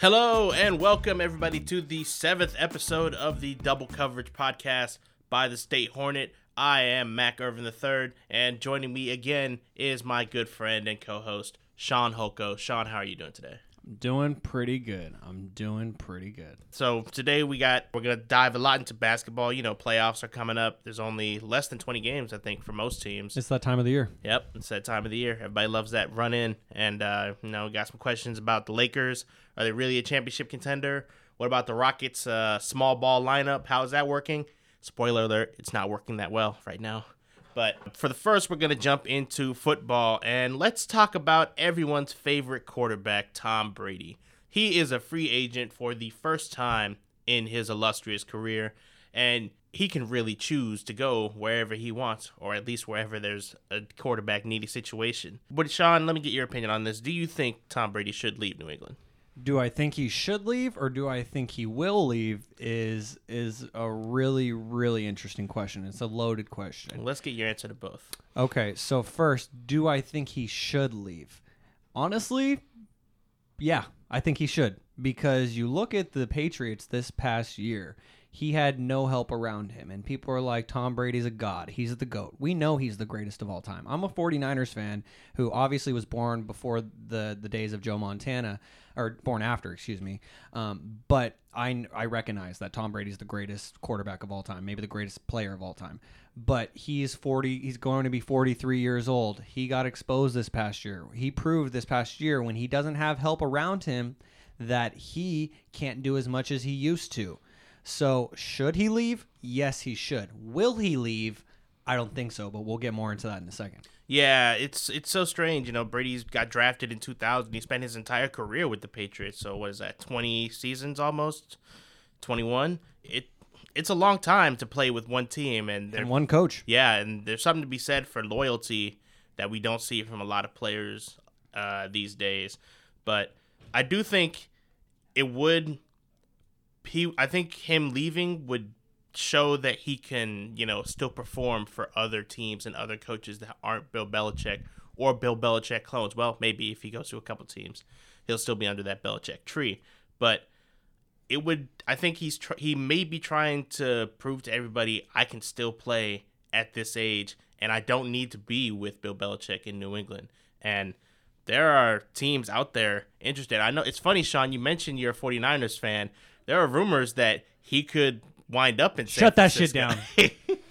Hello and welcome everybody to the seventh episode of the Double Coverage Podcast by the State Hornet. I am Mack Irvin III, and joining me again is my good friend and co-host Shaun Holko. Shaun, how are you doing today? Doing pretty good. I'm doing pretty good. So today we got we're gonna dive a lot into basketball. You know, playoffs are coming up. There's only less than 20 games, I think, for most teams. It's that time of the year. Yep, it's that time of the year. Everybody loves that run in. And, uh, you know, we got some questions about the Lakers. Are they really a championship contender? What about the Rockets' uh, small ball lineup? How is that working? Spoiler alert, it's not working that well right now. But for the first, we're going to jump into football and let's talk about everyone's favorite quarterback, Tom Brady. He is a free agent for the first time in his illustrious career, and he can really choose to go wherever he wants, or at least wherever there's a quarterback needy situation. But Shaun, let me get your opinion on this. Do you think Tom Brady should leave New England? Do I think he should leave or do I think he will leave is is a really really interesting question. It's a loaded question. Let's get your answer to both. Okay, so first, do I think he should leave? Honestly, yeah, I think he should because you look at the Patriots this past year, he had no help around him and people are like Tom Brady's a god. He's the goat. We know he's the greatest of all time. I'm a 49ers fan who obviously was born before the the days of Joe Montana or born after, excuse me. Um, but I I recognize that Tom Brady's the greatest quarterback of all time, maybe the greatest player of all time. But he's 40 he's going to be 43 years old. He got exposed this past year. He proved this past year when he doesn't have help around him that he can't do as much as he used to. So, should he leave? Yes, he should. Will he leave? I don't think so, but we'll get more into that in a second. Yeah, it's it's so strange. You know, Brady's got drafted in 2000. He spent his entire career with the Patriots. So what is that? 20 seasons almost? 21? It it's a long time to play with one team and, and one coach. Yeah, and there's something to be said for loyalty that we don't see from a lot of players uh, these days. But I do think it would he I think him leaving would show that he can, you know, still perform for other teams and other coaches that aren't Bill Belichick or Bill Belichick clones. Well, maybe if he goes to a couple teams, he'll still be under that Belichick tree. But it would, I think he's tr- he may be trying to prove to everybody I can still play at this age, and I don't need to be with Bill Belichick in New England. And there are teams out there interested. I know it's funny, Shaun. You mentioned you're a 49ers fan. There are rumors that he could wind up in Shut that shit down.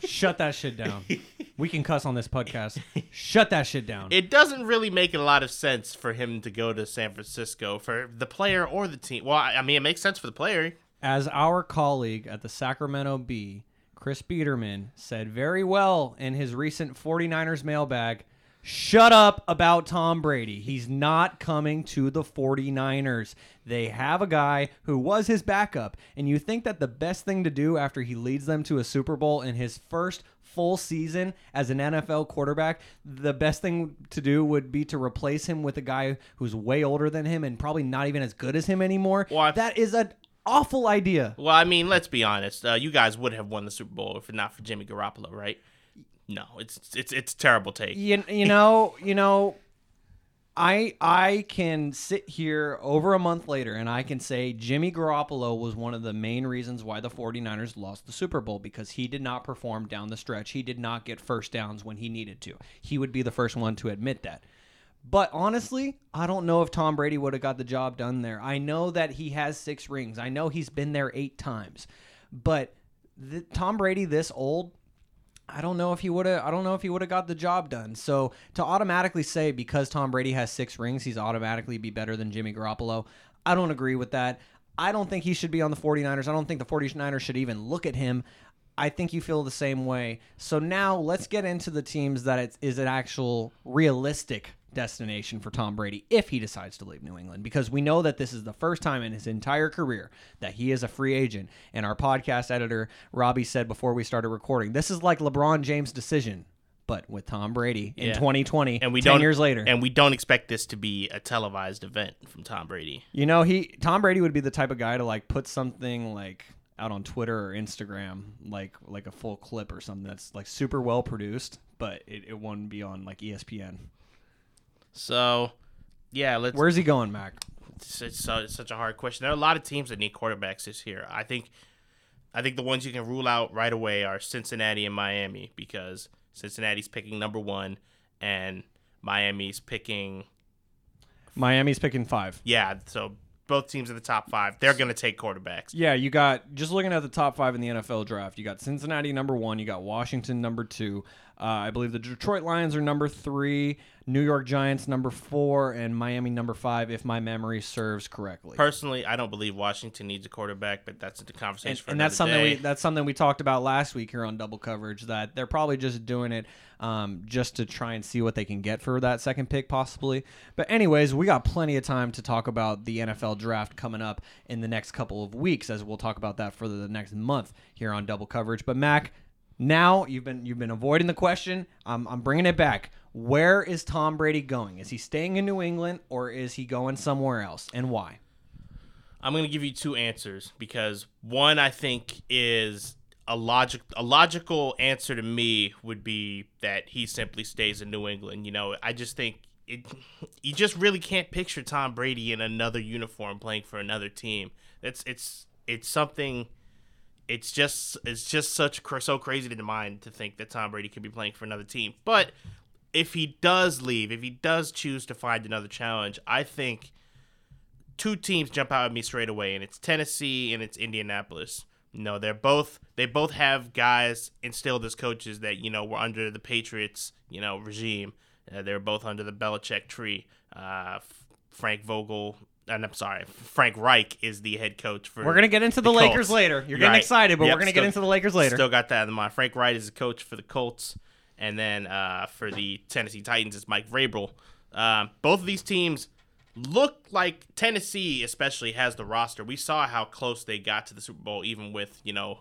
Shut that shit down. We can cuss on this podcast. Shut that shit down. it doesn't really make a lot of sense for him to go to San Francisco for the player or the team. Well, I I mean, it makes sense for the player. As our colleague at the Sacramento Bee, Chris Biderman, said very well in his recent 49ers mailbag, shut up about Tom Brady. He's not coming to the 49ers. They have a guy who was his backup, and you think that the best thing to do after he leads them to a Super Bowl in his first full season as an NFL quarterback, the best thing to do would be to replace him with a guy who's way older than him and probably not even as good as him anymore. Well, I- that is an awful idea. Well, I mean, let's be honest. Uh, you guys would have won the Super Bowl if not for Jimmy Garoppolo, right? No, it's it's it's a terrible take. you, you know you know i i can sit here over a month later and i can say jimmy garoppolo was one of the main reasons why the 49ers lost the super bowl because he did not perform down the stretch he did not get first downs when he needed to he would be the first one to admit that but honestly, I don't know if Tom Brady would have got the job done there. I know that he has six rings. I know he's been there eight times. But the, Tom Brady, this old, I don't know if he would have. I don't know if he would have got the job done. So to automatically say because Tom Brady has six rings, he's automatically be better than Jimmy Garoppolo. I don't agree with that. I don't think he should be on the 49ers. I don't think the 49ers should even look at him. I think you feel the same way. So now let's get into the teams that it is an actual realistic destination for Tom Brady if he decides to leave New England because we know that this is the first time in his entire career that he is a free agent. And our podcast editor, Robbie, said before we started recording, this is like LeBron James' decision, but with Tom Brady in Yeah. 2020, and we 10 don't years later. and we don't expect this to be a televised event from Tom Brady. You know, he Tom Brady would be the type of guy to like put something like out on Twitter or Instagram, like like a full clip or something that's like super well produced, but it, it won't be on like ESPN. So, yeah, let's Where's he going, Mack? it's, it's, it's such a hard question. There are a lot of teams that need quarterbacks this year. I think, I think the ones you can rule out right away are Cincinnati and Miami because Cincinnati's picking number one, and Miami's picking Miami's picking five. yeah. So both teams in the top five, they're going to take quarterbacks. Yeah, you got just looking at the top five in the NFL draft. You got Cincinnati number one. You got Washington number two. Uh, I believe the Detroit Lions are number three. New York Giants number four, and Miami number five, if my memory serves correctly. Personally, I don't believe Washington needs a quarterback, but that's a conversation and, for and another that's something day. we that's something we talked about last week here on double coverage that they're probably just doing it um, just to try and see what they can get for that second pick possibly but anyways we got plenty of time to talk about the nfl draft coming up in the next couple of weeks as we'll talk about that for the next month here on double coverage but mac now you've been you've been avoiding the question. I'm, I'm bringing it back. Where is tom brady going? Is he staying in new england or is he going somewhere else? And why? I'm going to give you two answers because one I think is a logic a logical answer to me would be that he simply stays in New England. You know, I just think it you just really can't picture Tom Brady in another uniform playing for another team. It's it's it's something it's just it's just such so crazy to the mind to think that Tom Brady could be playing for another team. But if he does leave, if he does choose to find another challenge, I think two teams jump out at me straight away, and it's Tennessee and it's Indianapolis. Know, they're both they both have guys instilled as coaches that you know were under the Patriots you know regime. Uh, they're both under the Belichick tree. Uh, Frank Vogel. And I'm sorry, Frank Reich is the head coach for. we're gonna get into the, the Lakers later you're getting Right. excited but Yep, we're gonna still- get into the lakers later Still got that in mind. Frank Reich is the coach for the Colts, and then uh, for the Tennessee Titans is Mike Vrabel. Um, both of these teams look like Tennessee, especially, has the roster. We saw how close they got to the Super Bowl, even with you know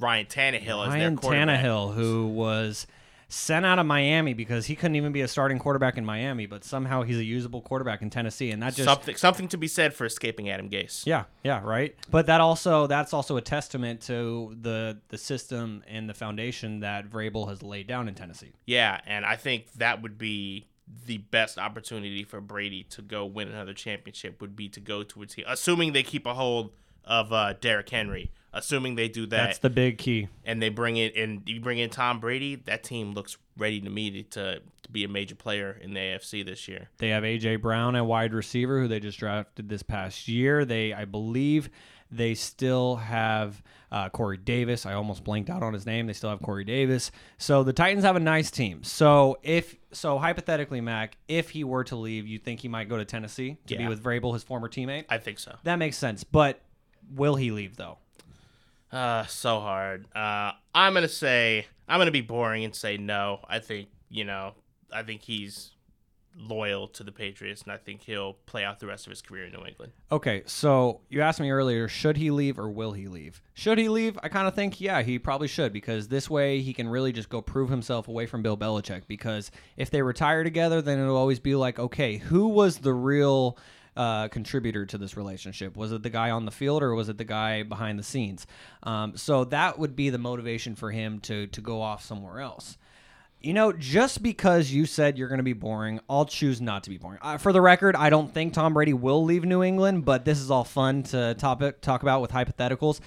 Ryan Tannehill as their Ryan quarterback. Tannehill, who was sent out of Miami because he couldn't even be a starting quarterback in Miami, but somehow he's a usable quarterback in Tennessee, and that just Something, something to be said for escaping Adam Gase. yeah, yeah, right. But that also that's also a testament to the the system and the foundation that Vrabel has laid down in Tennessee. Yeah, and I think that would be the best opportunity for Brady to go win another championship would be to go to a team, assuming they keep a hold of uh, Derrick Henry. Assuming they do that, That's the big key. and they bring in and you bring in Tom Brady, that team looks ready to me to, to, be a major player in the AFC this year. They have AJ Brown at wide receiver, who they just drafted this past year. They, I believe, they still have uh, Corey Davis. I almost blanked out on his name. They still have Corey Davis. So the Titans have a nice team. So if so, hypothetically, Mack, if he were to leave, you think he might go to Tennessee to be with Vrabel, his former teammate? I think so. That makes sense. But will he leave though? Uh, so hard. Uh, I'm gonna say I'm gonna be boring and say no. I think you know I think he's loyal to the Patriots, and I think he'll play out the rest of his career in New England. Okay, so you asked me earlier, should he leave or will he leave? Should he leave? I kind of think, yeah, he probably should because this way he can really just go prove himself away from Bill Belichick. Because if they retire together, then it'll always be like, okay, who was the real uh, contributor to this relationship? Was it the guy on the field or was it the guy behind the scenes? Um, so that would be the motivation for him to to go off somewhere else. You know, just because you said you're going to be boring, I'll choose not to be boring. Uh, for the record, I don't think Tom Brady will leave New England, but this is all fun to topic talk about with hypotheticals.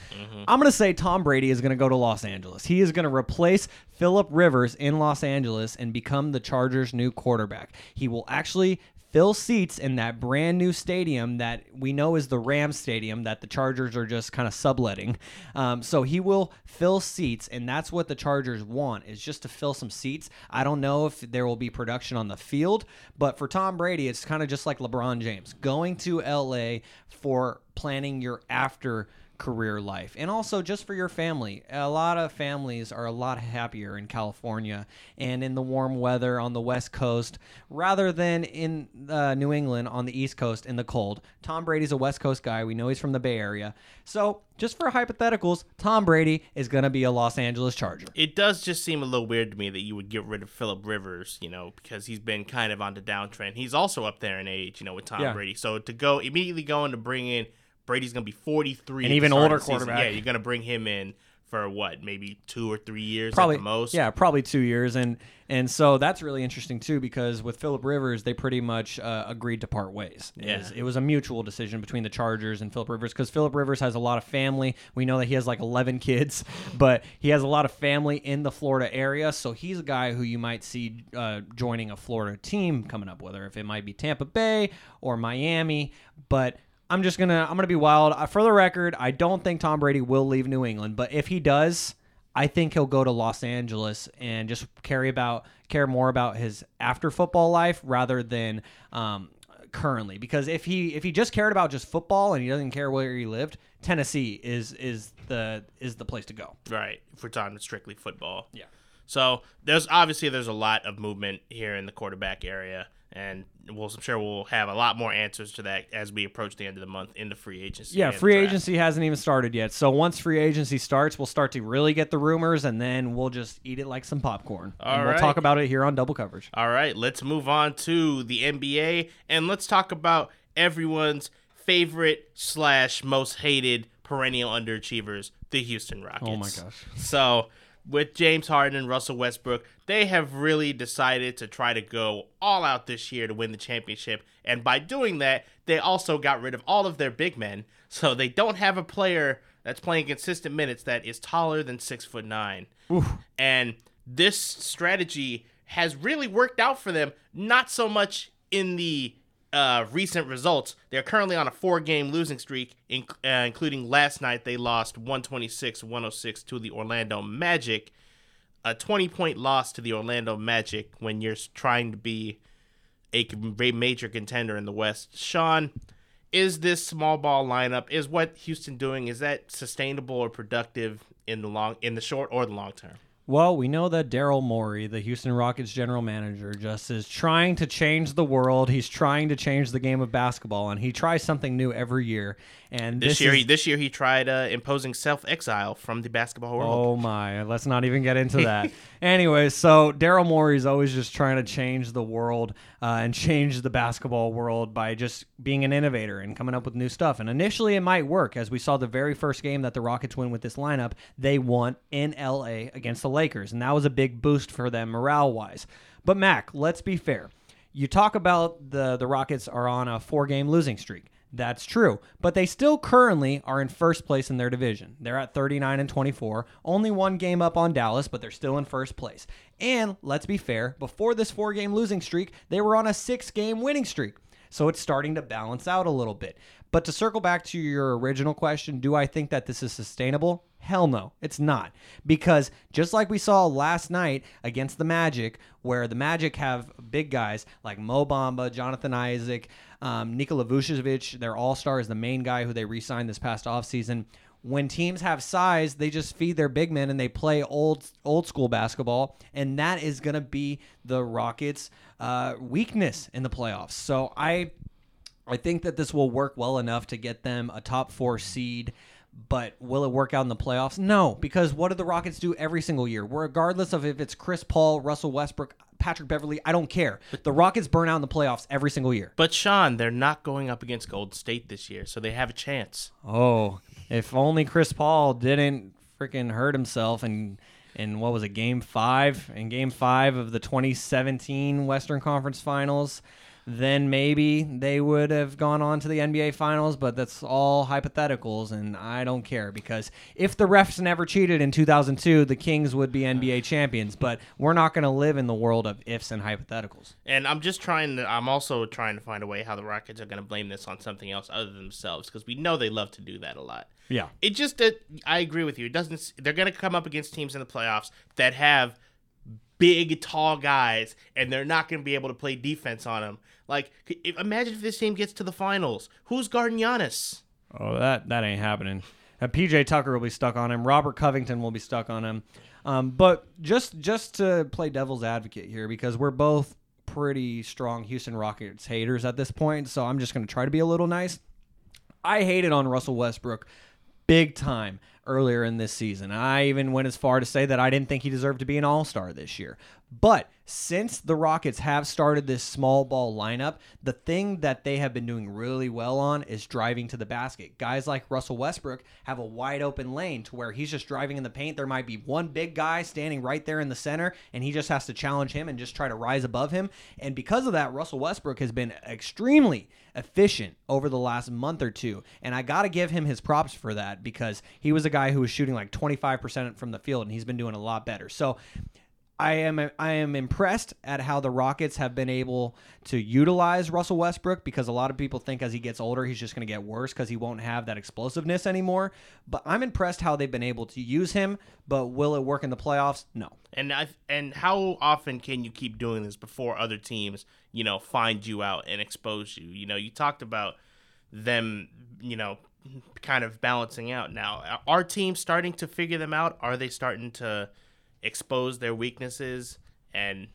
I'm going to say Tom Brady is going to go to Los Angeles. He is going to replace Philip Rivers in Los Angeles and become the Chargers' new quarterback. He will actually fill seats in that brand new stadium that we know is the Rams stadium that the Chargers are just kind of subletting. Um, so he will fill seats, and that's what the Chargers want is just to fill some seats. I don't know if there will be production on the field, but for Tom Brady, it's kind of just like LeBron James going to LA for planning your after career life and also just for your family. A lot of families are a lot happier in California and in the warm weather on the West Coast rather than in uh, New England on the East Coast in the cold. Tom Brady's a West Coast guy. We know he's from the Bay Area. So, just for hypotheticals, Tom Brady is going to be a Los Angeles Charger. It does just seem a little weird to me that you would get rid of Philip Rivers, you know, because he's been kind of on the downtrend. He's also up there in age, you know, with Tom Yeah. Brady. So to go immediately going to bring in Brady's going to be 43, An even older season. quarterback. Yeah, you're going to bring him in for what, maybe two or three years probably at the most. Yeah, probably two years, and and so that's really interesting too because with Philip Rivers, they pretty much uh, agreed to part ways. It was- it was a mutual decision between the Chargers and Philip Rivers because Philip Rivers has a lot of family. We know that he has like 11 kids, but he has a lot of family in the Florida area, so he's a guy who you might see uh, joining a Florida team coming up, whether if it might be Tampa Bay or Miami, but. I'm just gonna I'm gonna be wild. Uh, For the record, I don't think Tom Brady will leave New England, but if he does, I think he'll go to Los Angeles and just care about care more about his after football life rather than um, currently. Because if he if he just cared about just football and he doesn't care where he lived, Tennessee is is the is the place to go. Right. If we're talking strictly football. Yeah. So there's obviously there's a lot of movement here in the quarterback area, and we'll, I'm sure we'll have a lot more answers to that as we approach the end of the month into free agency. Yeah, free agency hasn't even started yet. So once free agency starts, we'll start to really get the rumors, and then we'll just eat it like some popcorn. All and we'll talk about it here on Double Coverage. All right, let's move on to the NBA and let's talk about everyone's favorite slash most hated perennial underachievers, the Houston Rockets. Oh my gosh. So with James Harden and Russell Westbrook, they have really decided to try to go all out this year to win the championship. And by doing that, they also got rid of all of their big men. So they don't have a player that's playing consistent minutes that is taller than six foot nine. And this strategy has really worked out for them, not so much in the uh, recent results. They're currently on a four game losing streak, in, uh, including last night they lost 126 106 to the Orlando Magic. A 20 point loss to the Orlando Magic when you're trying to be a major contender in the West. Shaun, is this small ball lineup is what Houston doing? Is that sustainable or productive in the long in the short or the long term? Well, we know that Daryl Morey, the Houston Rockets general manager, just is trying to change the world. He's trying to change the game of basketball, and he tries something new every year. And This, this, year, is, he this year he tried uh, imposing self exile from the basketball world. Oh my! Let's not even get into that. anyway, so Daryl Morey is always just trying to change the world uh, and change the basketball world by just being an innovator and coming up with new stuff. And initially, it might work, as we saw the very first game that the Rockets win with this lineup. They won in LA against the Lakers, and that was a big boost for them morale wise. But Mack, let's be fair. You talk about the the Rockets are on a four game losing streak. That's true, but they still currently are in first place in their division. They're at 39 and 24, only one game up on Dallas, but they're still in first place. And let's be fair, before this four game losing streak, they were on a six game winning streak. So it's starting to balance out a little bit. But to circle back to your original question, do I think that this is sustainable? Hell no, it's not. Because just like we saw last night against the Magic, where the Magic have big guys like Mo Bamba, Jonathan Isaac, um, Nikola Vucevic, their all star is the main guy who they re signed this past offseason. When teams have size, they just feed their big men and they play old old school basketball, and that is going to be the Rockets' uh, weakness in the playoffs. So I I think that this will work well enough to get them a top four seed. But will it work out in the playoffs? No, because what do the Rockets do every single year? Regardless of if it's Chris Paul, Russell Westbrook, Patrick Beverley, I don't care. The Rockets burn out in the playoffs every single year. But Shaun, they're not going up against Golden State this year, so they have a chance. Oh, if only Chris Paul didn't freaking hurt himself and in what was it, game five? In game five of the 2017 Western Conference Finals, then maybe they would have gone on to the NBA Finals, but that's all hypotheticals, and I don't care because if the refs never cheated in 2002, the Kings would be NBA champions, but we're not going to live in the world of ifs and hypotheticals. And I'm just trying to. I'm also trying to find a way how the Rockets are going to blame this on something else other than themselves, because we know they love to do that a lot. Yeah. It just that I agree with you. It doesn't. They're going to come up against teams in the playoffs that have big, tall guys, and they're not going to be able to play defense on them. Like, if, imagine if this team gets to the finals. Who's guarding Giannis? Oh, that that ain't happening. Uh, PJ Tucker will be stuck on him. Robert Covington will be stuck on him. Um, but just just to play devil's advocate here, because we're both pretty strong Houston Rockets haters at this point, so I'm just going to try to be a little nice. I hated on Russell Westbrook big time earlier in this season. I even went as far to say that I didn't think he deserved to be an all star this year. But since the Rockets have started this small ball lineup, the thing that they have been doing really well on is driving to the basket. Guys like Russell Westbrook have a wide open lane to where he's just driving in the paint. There might be one big guy standing right there in the center, and he just has to challenge him and just try to rise above him. And because of that, Russell Westbrook has been extremely efficient over the last month or two. And I got to give him his props for that because he was a guy who was shooting like 25% from the field, and he's been doing a lot better. So, I am I am impressed at how the Rockets have been able to utilize Russell Westbrook because a lot of people think as he gets older he's just going to get worse because he won't have that explosiveness anymore. But I'm impressed how they've been able to use him. But will it work in the playoffs? No. And I and how often can you keep doing this before other teams you know find you out and expose you? You know you talked about them you know kind of balancing out now. Are teams starting to figure them out? Are they starting to expose their weaknesses, and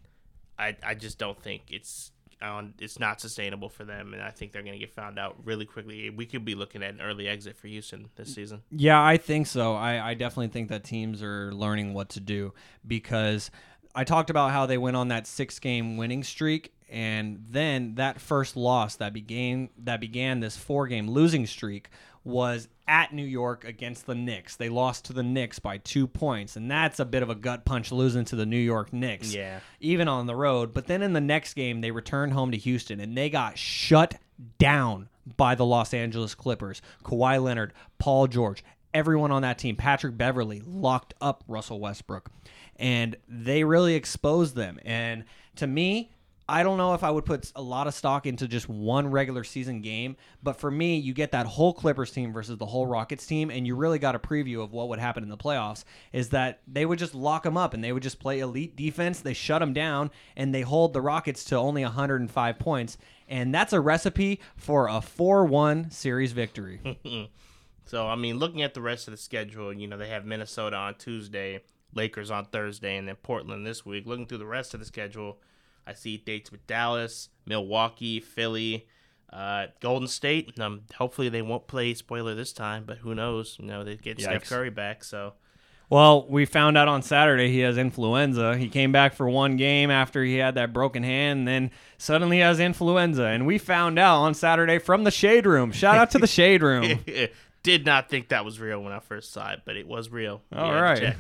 I I just don't think it's um, it's not sustainable for them, and I think they're going to get found out really quickly. We could be looking at an early exit for Houston this season. Yeah, I think so. I, I definitely think that teams are learning what to do because I talked about how they went on that six game winning streak and then that first loss that began that began this four game losing streak was at New York against the Knicks. They lost to the Knicks by two points, and that's a bit of a gut punch losing to the New York Knicks. Yeah. Even on the road. But then in the next game, they returned home to Houston, and they got shut down by the Los Angeles Clippers. Kawhi Leonard, Paul George, everyone on that team, Patrick Beverley, locked up Russell Westbrook. And they really exposed them. And to me, I don't know if I would put a lot of stock into just one regular season game, but for me, you get that whole Clippers team versus the whole Rockets team, and you really got a preview of what would happen in the playoffs. Is that they would just lock them up and they would just play elite defense, they shut them down, and they hold the Rockets to only 105 points, and that's a recipe for a 4-1 series victory. so I mean, looking at the rest of the schedule, you know they have Minnesota on Tuesday, Lakers on Thursday, and then Portland this week. Looking through the rest of the schedule I see dates with Dallas, Milwaukee, Philly, uh, Golden State. Um, hopefully they won't play spoiler this time, but who knows? You know they get Yikes. Steph Curry back, so. Well, we found out on Saturday he has influenza. He came back for one game after he had that broken hand, and then suddenly he has influenza. And we found out on Saturday from the Shade Room. Shout out to the Shade Room. Did not think that was real when I first saw it, but it was real. All right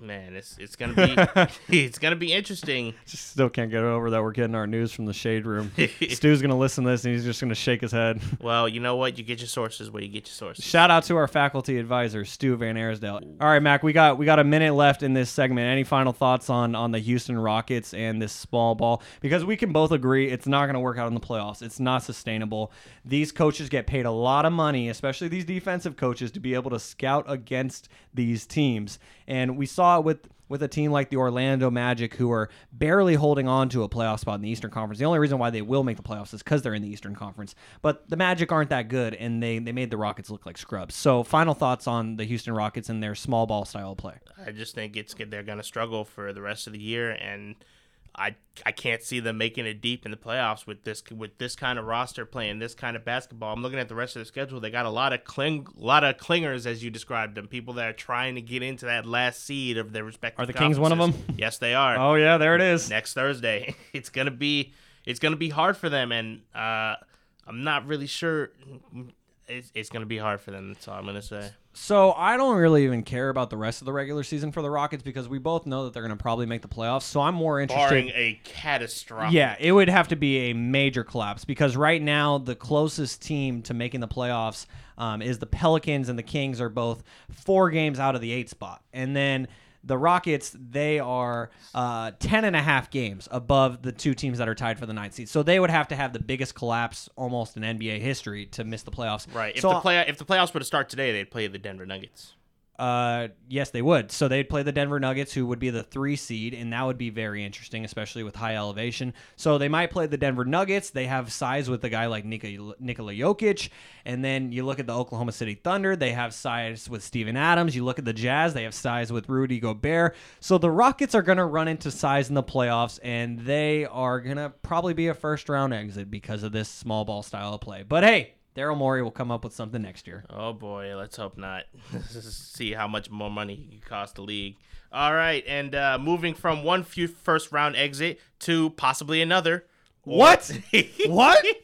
man, it's it's gonna be it's gonna be interesting. Just still can't get over that we're getting our news from the shade room. Stu's gonna listen to this and he's just gonna shake his head. Well, you know what? You get your sources where you get your sources. Shout out to our faculty advisor, Stu VanAirsdale. All right, Mack, we got we got a minute left in this segment. Any final thoughts on on the Houston Rockets and this small ball? Because we can both agree it's not gonna work out in the playoffs. It's not sustainable. These coaches get paid a lot of money, especially these defensive coaches, to be able to scout against these teams. And we saw it with with a team like the Orlando Magic, who are barely holding on to a playoff spot in the Eastern Conference. The only reason why they will make the playoffs is because they're in the Eastern Conference. But the Magic aren't that good, and they, they made the Rockets look like scrubs. So, final thoughts on the Houston Rockets and their small ball style play? I just think it's they're going to struggle for the rest of the year, and I I can't see them making it deep in the playoffs with this with this kind of roster playing this kind of basketball. I'm looking at the rest of the schedule. They got a lot of cling, a lot of clingers as you described them, people that are trying to get into that last seed of their respective. Are the Kings one of them? Yes, they are. oh yeah, there it is. Next Thursday, it's gonna be it's gonna be hard for them, and uh, I'm not really sure. It's, it's gonna be hard for them. That's all I'm gonna say. So I don't really even care about the rest of the regular season for the Rockets because we both know that they're going to probably make the playoffs. So I'm more interested. Barring a catastrophic. Yeah, it would have to be a major collapse because right now the closest team to making the playoffs um, is the Pelicans and the Kings are both four games out of the eight spot, and then the Rockets, they are uh, 10 and a half games above the two teams that are tied for the ninth seed. So they would have to have the biggest collapse almost in NBA history to miss the playoffs. Right. If so, the play if the playoffs were to start today, they'd play the Denver Nuggets. Uh, yes, they would. So they'd play the Denver Nuggets, who would be the three seed, and that would be very interesting, especially with high elevation. So they might play the Denver Nuggets. They have size with a guy like Nikola, Nikola Jokic, and then you look at the Oklahoma City Thunder. They have size with Steven Adams. You look at the Jazz. They have size with Rudy Gobert. So the Rockets are going to run into size in the playoffs, and they are going to probably be a first round exit because of this small ball style of play. But hey, Daryl Morey will come up with something next year. Oh boy, let's hope not. See how much more money he can cost the league. All right, and uh, moving from one few first round exit to possibly another. What? what?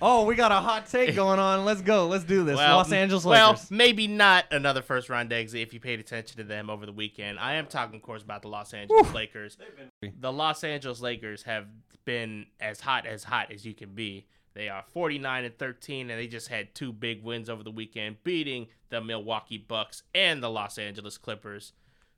Oh, we got a hot take going on. Let's go. Let's do this. Well, Los Angeles well, maybe not another first round exit if you paid attention to them over the weekend. I am talking, of course, about the Los Angeles Lakers. The Los Angeles Lakers have been as hot as hot as you can be. They are 49 and 13, and they just had two big wins over the weekend, beating the Milwaukee Bucks and the Los Angeles Clippers.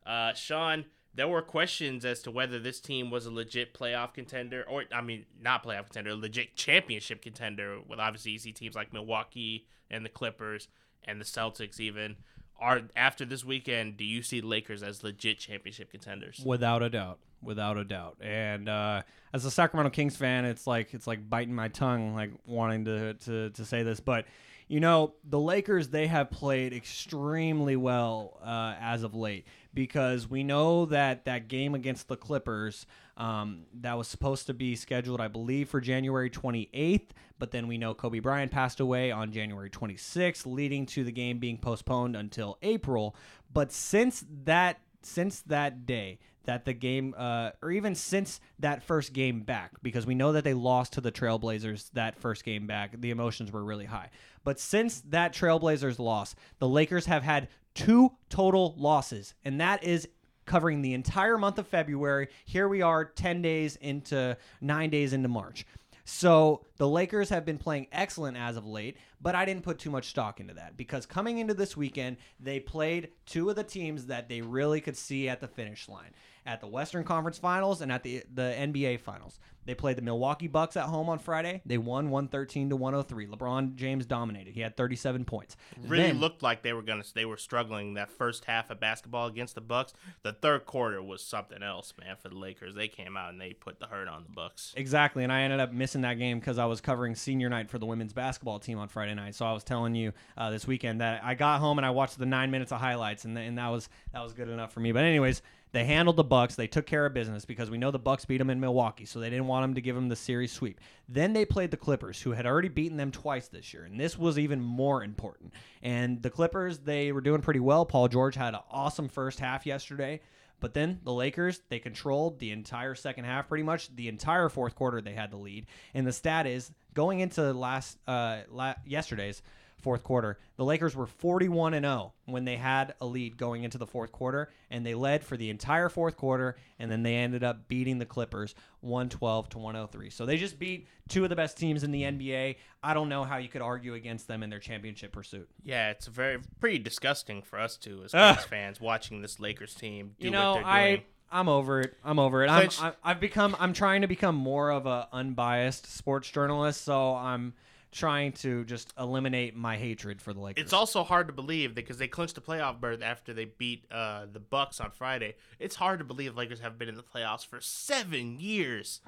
Uh, Shaun, there were questions as to whether this team was a legit playoff contender, or I mean, not playoff contender, a legit championship contender. With obviously, see teams like Milwaukee and the Clippers and the Celtics even. Are after this weekend, do you see Lakers as legit championship contenders? Without a doubt, without a doubt. And uh, as a Sacramento Kings fan, it's like it's like biting my tongue, like wanting to to, to say this, but you know the Lakers they have played extremely well uh, as of late because we know that that game against the Clippers um, that was supposed to be scheduled, I believe, for January 28th, but then we know Kobe Bryant passed away on January 26th, leading to the game being postponed until April. But since that since that day that the game uh, or even since that first game back because we know that they lost to the trailblazers that first game back the emotions were really high. But since that trailblazers loss the lakers have had two total losses and that is covering the entire month of february. Here we are 10 days into 9 days into march. So the Lakers have been playing excellent as of late, but I didn't put too much stock into that because coming into this weekend, they played two of the teams that they really could see at the finish line at the Western Conference Finals and at the the NBA Finals. They played the Milwaukee Bucks at home on Friday. They won 113 to 103. LeBron James dominated. He had 37 points. really Then- looked like they were gonna they were struggling that first half of basketball against the Bucks. The third quarter was something else, man, for the Lakers. They came out and they put the hurt on the Bucks. Exactly, and I ended up missing that game because I was covering senior night for the women's basketball team on Friday night. So I was telling you uh, this weekend that I got home and I watched the nine minutes of highlights, and, and that was that was good enough for me. But anyways, they handled the Bucks. They took care of business because we know the Bucks beat them in Milwaukee, so they didn't want them to give them the series sweep. Then they played the Clippers, who had already beaten them twice this year, and this was even more important. And the Clippers, they were doing pretty well. Paul George had an awesome first half yesterday. But then the Lakers, they controlled the entire second half pretty much. The entire fourth quarter, they had the lead. And the stat is going into last uh, la- yesterday's fourth quarter, the Lakers were 41 and 0 when they had a lead going into the fourth quarter, and they led for the entire fourth quarter, and then they ended up beating the Clippers 112 to 103. So they just beat two of the best teams in the NBA. I don't know how you could argue against them in their championship pursuit. Yeah, it's very pretty disgusting for us too as Ugh. Fans watching this Lakers team do you what know, they're I doing. I'm over it. I'm over it. I'm, I, I've become. I'm trying to become more of a unbiased sports journalist. So I'm trying to just eliminate my hatred for the Lakers. It's also hard to believe because they clinched the playoff berth after they beat uh, the Bucks on Friday. It's hard to believe Lakers have been in the playoffs for seven years.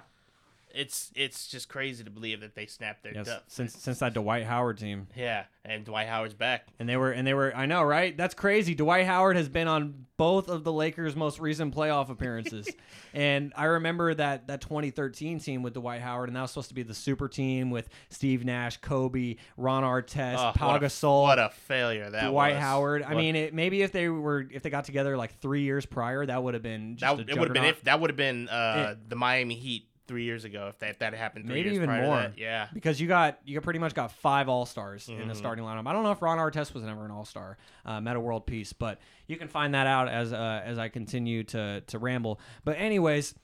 It's it's just crazy to believe that they snapped their yes, duck. since since that Dwight Howard team, Yeah, and Dwight Howard's back. and they were and they were. I know, right? That's crazy. Dwight Howard has been on both of the Lakers' most recent playoff appearances, and I remember that that 2013 team with Dwight Howard, and that was supposed to be the super team with Steve Nash, Kobe, Ron Artest, Oh, Pau what, a, what a failure that Dwight was. Howard. I mean, it, maybe if they were if they got together like three years prior, that would have been just that it would have been if that would have been uh, the Miami Heat three years ago if that if that happened. Three maybe years even more. that. Yeah. because you got you pretty much got five All Stars in the Mhm. starting lineup. I don't know if Ron Artest was ever an All Star, uh, Metta World Peace, but you can find that out as uh, as I continue to to ramble. But anyways.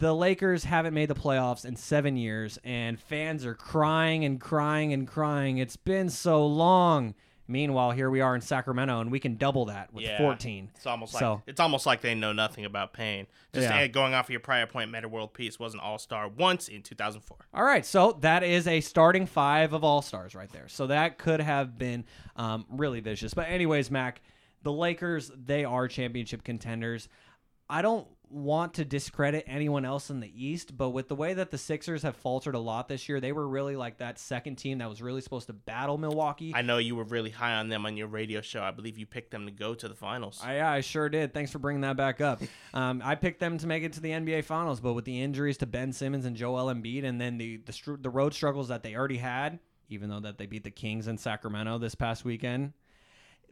The Lakers haven't made the playoffs in seven years, and fans are crying and crying and crying. It's been so long. Meanwhile, here we are in Sacramento, and we can double that with Yeah. 14. It's almost like So- it's almost like they know nothing about pain. Just Yeah. going off of your prior point, Metta World Peace was an All Star once in 2004. All right, so that is a starting five of all stars right there. So that could have been um, really vicious. But anyways, Mack, the Lakers they are championship contenders. I don't want to discredit anyone else in the East, but with the way that the Sixers have faltered a lot this year, they were really like that second team that was really supposed to battle Milwaukee. I know you were really high on them on your radio show. I believe you picked them to go to the finals. I, yeah, I sure did. Thanks for bringing that back up. Um, I picked them to make it to the NBA Finals, but with the injuries to Ben Simmons and Joel Embiid, and then the the, the road struggles that they already had, even though that they beat the Kings in Sacramento this past weekend.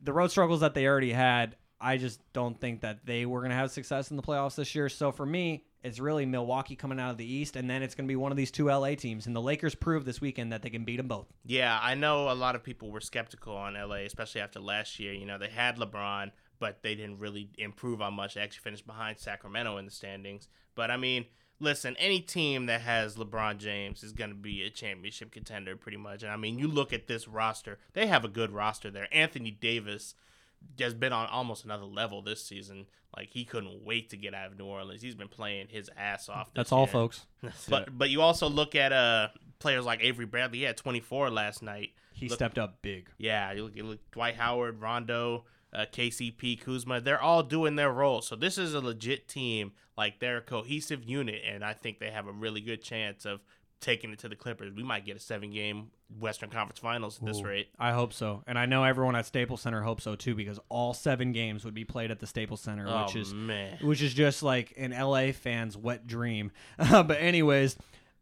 The road struggles that they already had, I just don't think that they were going to have success in the playoffs this year. So for me, it's really Milwaukee coming out of the East, and then it's going to be one of these two LA teams. And the Lakers proved this weekend that they can beat them both. Yeah, I know a lot of people were skeptical on LA, especially after last year. You know, they had LeBron, but they didn't really improve on much. They actually finished behind Sacramento in the standings. But I mean, listen, any team that has LeBron James is going to be a championship contender pretty much. And I mean, you look at this roster, they have a good roster there. Anthony Davis has been on almost another level this season. Like he couldn't wait to get out of New Orleans. He's been playing his ass off. That's all, year. folks. but but you also look at uh players like Avery Bradley. He had 24 last night. He Look- stepped up big. Yeah, you look, you look Dwight Howard, Rondo, uh, KCP, Kuzma. They're all doing their role. So this is a legit team. Like they're a cohesive unit, and I think they have a really good chance of taking it to the Clippers. We might get a seven-game Western Conference Finals at this rate. I hope so, and I know everyone at Staples Center hopes so too, because all seven games would be played at the Staples Center, Oh which is man, which is just like an LA fan's wet dream. but anyways,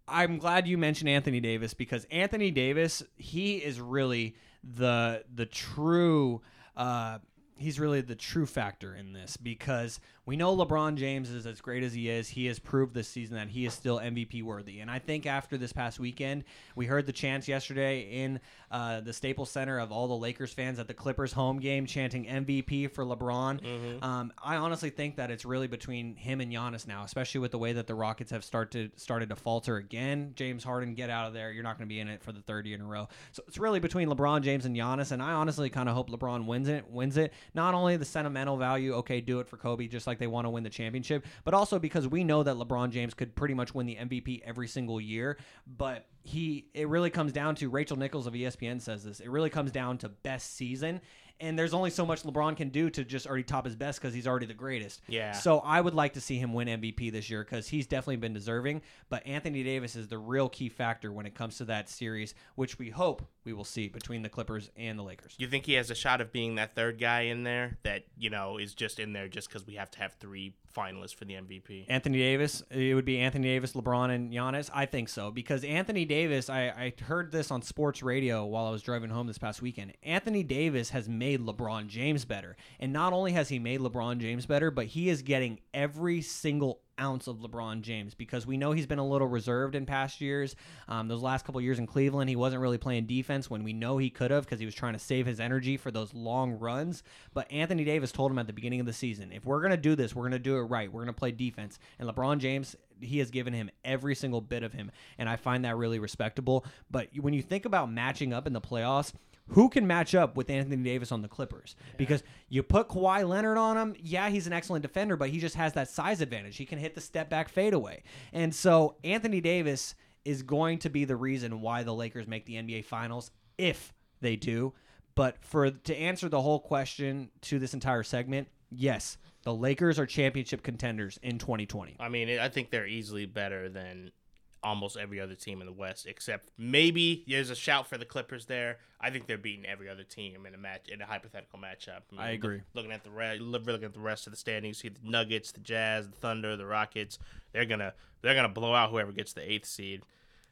I'm glad you mentioned Anthony Davis because Anthony Davis, he is really the the true uh he's really the true factor in this because we know LeBron James is as great as he is. He has proved this season that he is still MVP worthy. And I think after this past weekend, we heard the chants yesterday in uh, the Staples Center of all the Lakers fans at the Clippers home game chanting MVP for LeBron. Um, I honestly think that it's really between him and Giannis now, especially with the way that the Rockets have started started to falter again. James Harden, get out of there. You're not going to be in it for the third year in a row. So it's really between LeBron James and Giannis, and I honestly kind of hope LeBron wins it. Wins it. Not only the sentimental value, okay, do it for Kobe, just like they want to win the championship, but also because we know that LeBron James could pretty much win the MVP every single year. But he, it really comes down to Rachel Nichols of ESPN says this. It really comes down to best season. And there's only so much LeBron can do to just already top his best because he's already the greatest. Yeah. So I would like to see him win MVP this year because he's definitely been deserving. But Anthony Davis is the real key factor when it comes to that series, which we hope we will see between the Clippers and the Lakers. you think he has a shot of being that third guy in there that you know is just in there just because we have to have three finalists for the MVP? Anthony Davis, it would be Anthony Davis, LeBron, and Giannis. I think so because Anthony Davis. I, I heard this on sports radio while I was driving home this past weekend. Anthony Davis has made LeBron James better, and not only has he made LeBron James better, but he is getting every single ounce of LeBron James because we know he's been a little reserved in past years. Um, those last couple years in Cleveland, he wasn't really playing defense when we know he could have because he was trying to save his energy for those long runs. But Anthony Davis told him at the beginning of the season, if we're going to do this, we're going to do it right. We're going to play defense. And LeBron James, he has given him every single bit of him. And I find that really respectable. But when you think about matching up in the playoffs, who can match up with Anthony Davis on the Clippers? Because you put Kawhi Leonard on him, yeah, he's an excellent defender, but he just has that size advantage. He can hit the step back fadeaway. And so Anthony Davis is going to be the reason why the Lakers make the NBA Finals if they do. But for to answer the whole question to this entire segment, yes, the Lakers are championship contenders in 2020. I mean, I think they're easily better than almost every other team in the West, except maybe there's a shout for the Clippers there. I think they're beating every other team in a match in a hypothetical matchup. mean, I agree. Looking at the re- looking at the rest of the standings, you see the Nuggets, the Jazz, the Thunder, the Rockets. They're gonna they're gonna blow out whoever gets the eighth seed.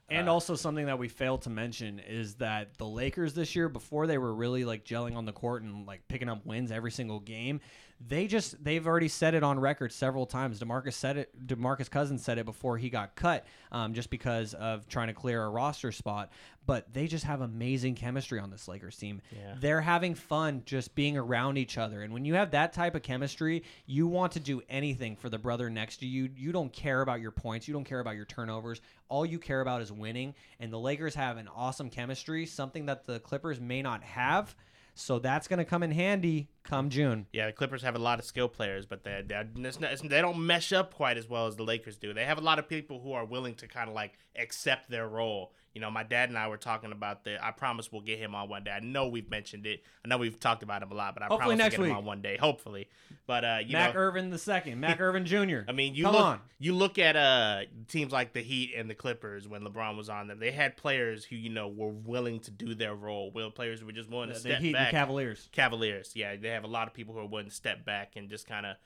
And uh, also something that we failed to mention is that the Lakers this year, before they were really like gelling on the court and like picking up wins every single game, they just they've already said it on record several times. Demarcus said it. Demarcus Cousins said it before he got cut, um, just because of trying to clear a roster spot. But they just have amazing chemistry on this Lakers team. Yeah. They're having fun just being around each other. And when you have that type of chemistry, you want to do anything for the brother next to you. You don't care about your points, you don't care about your turnovers. All you care about is winning. And the Lakers have an awesome chemistry, something that the Clippers may not have. So that's going to come in handy come June. Yeah, the Clippers have a lot of skill players, but they they don't mesh up quite as well as the Lakers do. They have a lot of people who are willing to kind of like accept their role. You know, my dad and I were talking about that. I promise we'll get him on one day. I know we've mentioned it. I know we've talked about him a lot, but I Hopefully promise next we'll get week. him on one day. Hopefully, but uh, you Mack know, Irvin the second, Mack Irvin Jr. I mean, you come look on. you look at uh teams like the Heat and the Clippers when LeBron was on them. They had players who you know were willing to do their role. Will players who were just willing to The, step Heat and back. the Cavaliers. Cavaliers, yeah, they have a lot of people who are willing to step back and just kind of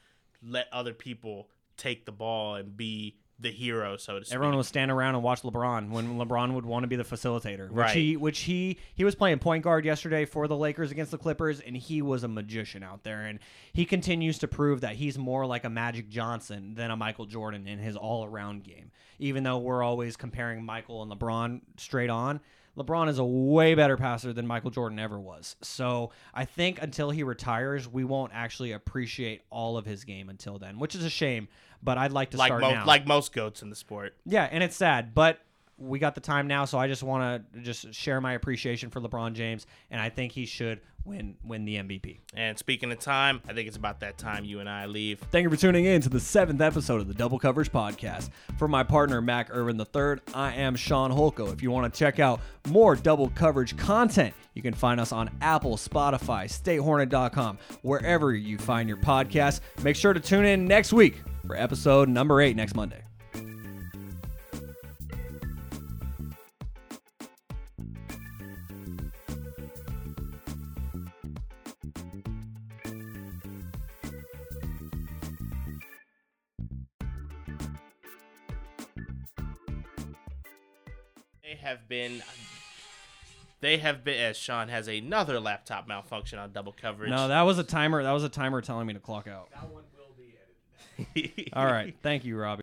let other people take the ball and be the hero, so to speak. Everyone was standing around and watched LeBron when LeBron would want to be the facilitator. Which Right. he which he he was playing point guard yesterday for the Lakers against the Clippers and he was a magician out there and he continues to prove that he's more like a Magic Johnson than a Michael Jordan in his all-around game. Even though we're always comparing Michael and LeBron straight on, LeBron is a way better passer than Michael Jordan ever was. So I think until he retires, we won't actually appreciate all of his game until then, which is a shame. But I'd like to like start mo- now. like most goats in the sport. Yeah, and it's sad, but we got the time now, so I just want to just share my appreciation for LeBron James, and I think he should win win the MVP. And speaking of time, I think it's about that time you and I leave. Thank you for tuning in to the seventh episode of the Double Coverage Podcast. For my partner Mack Irvin III, I am Shaun Holko. If you want to check out more double coverage content, you can find us on Apple, Spotify, StateHornet.com, wherever you find your podcast. Make sure to tune in next week for episode number eight next Monday. They have been. They have been. As Shaun has another laptop malfunction on double coverage. No, that was a timer. That was a timer telling me to clock out. That one will be edited. All right. Thank you, Robbie.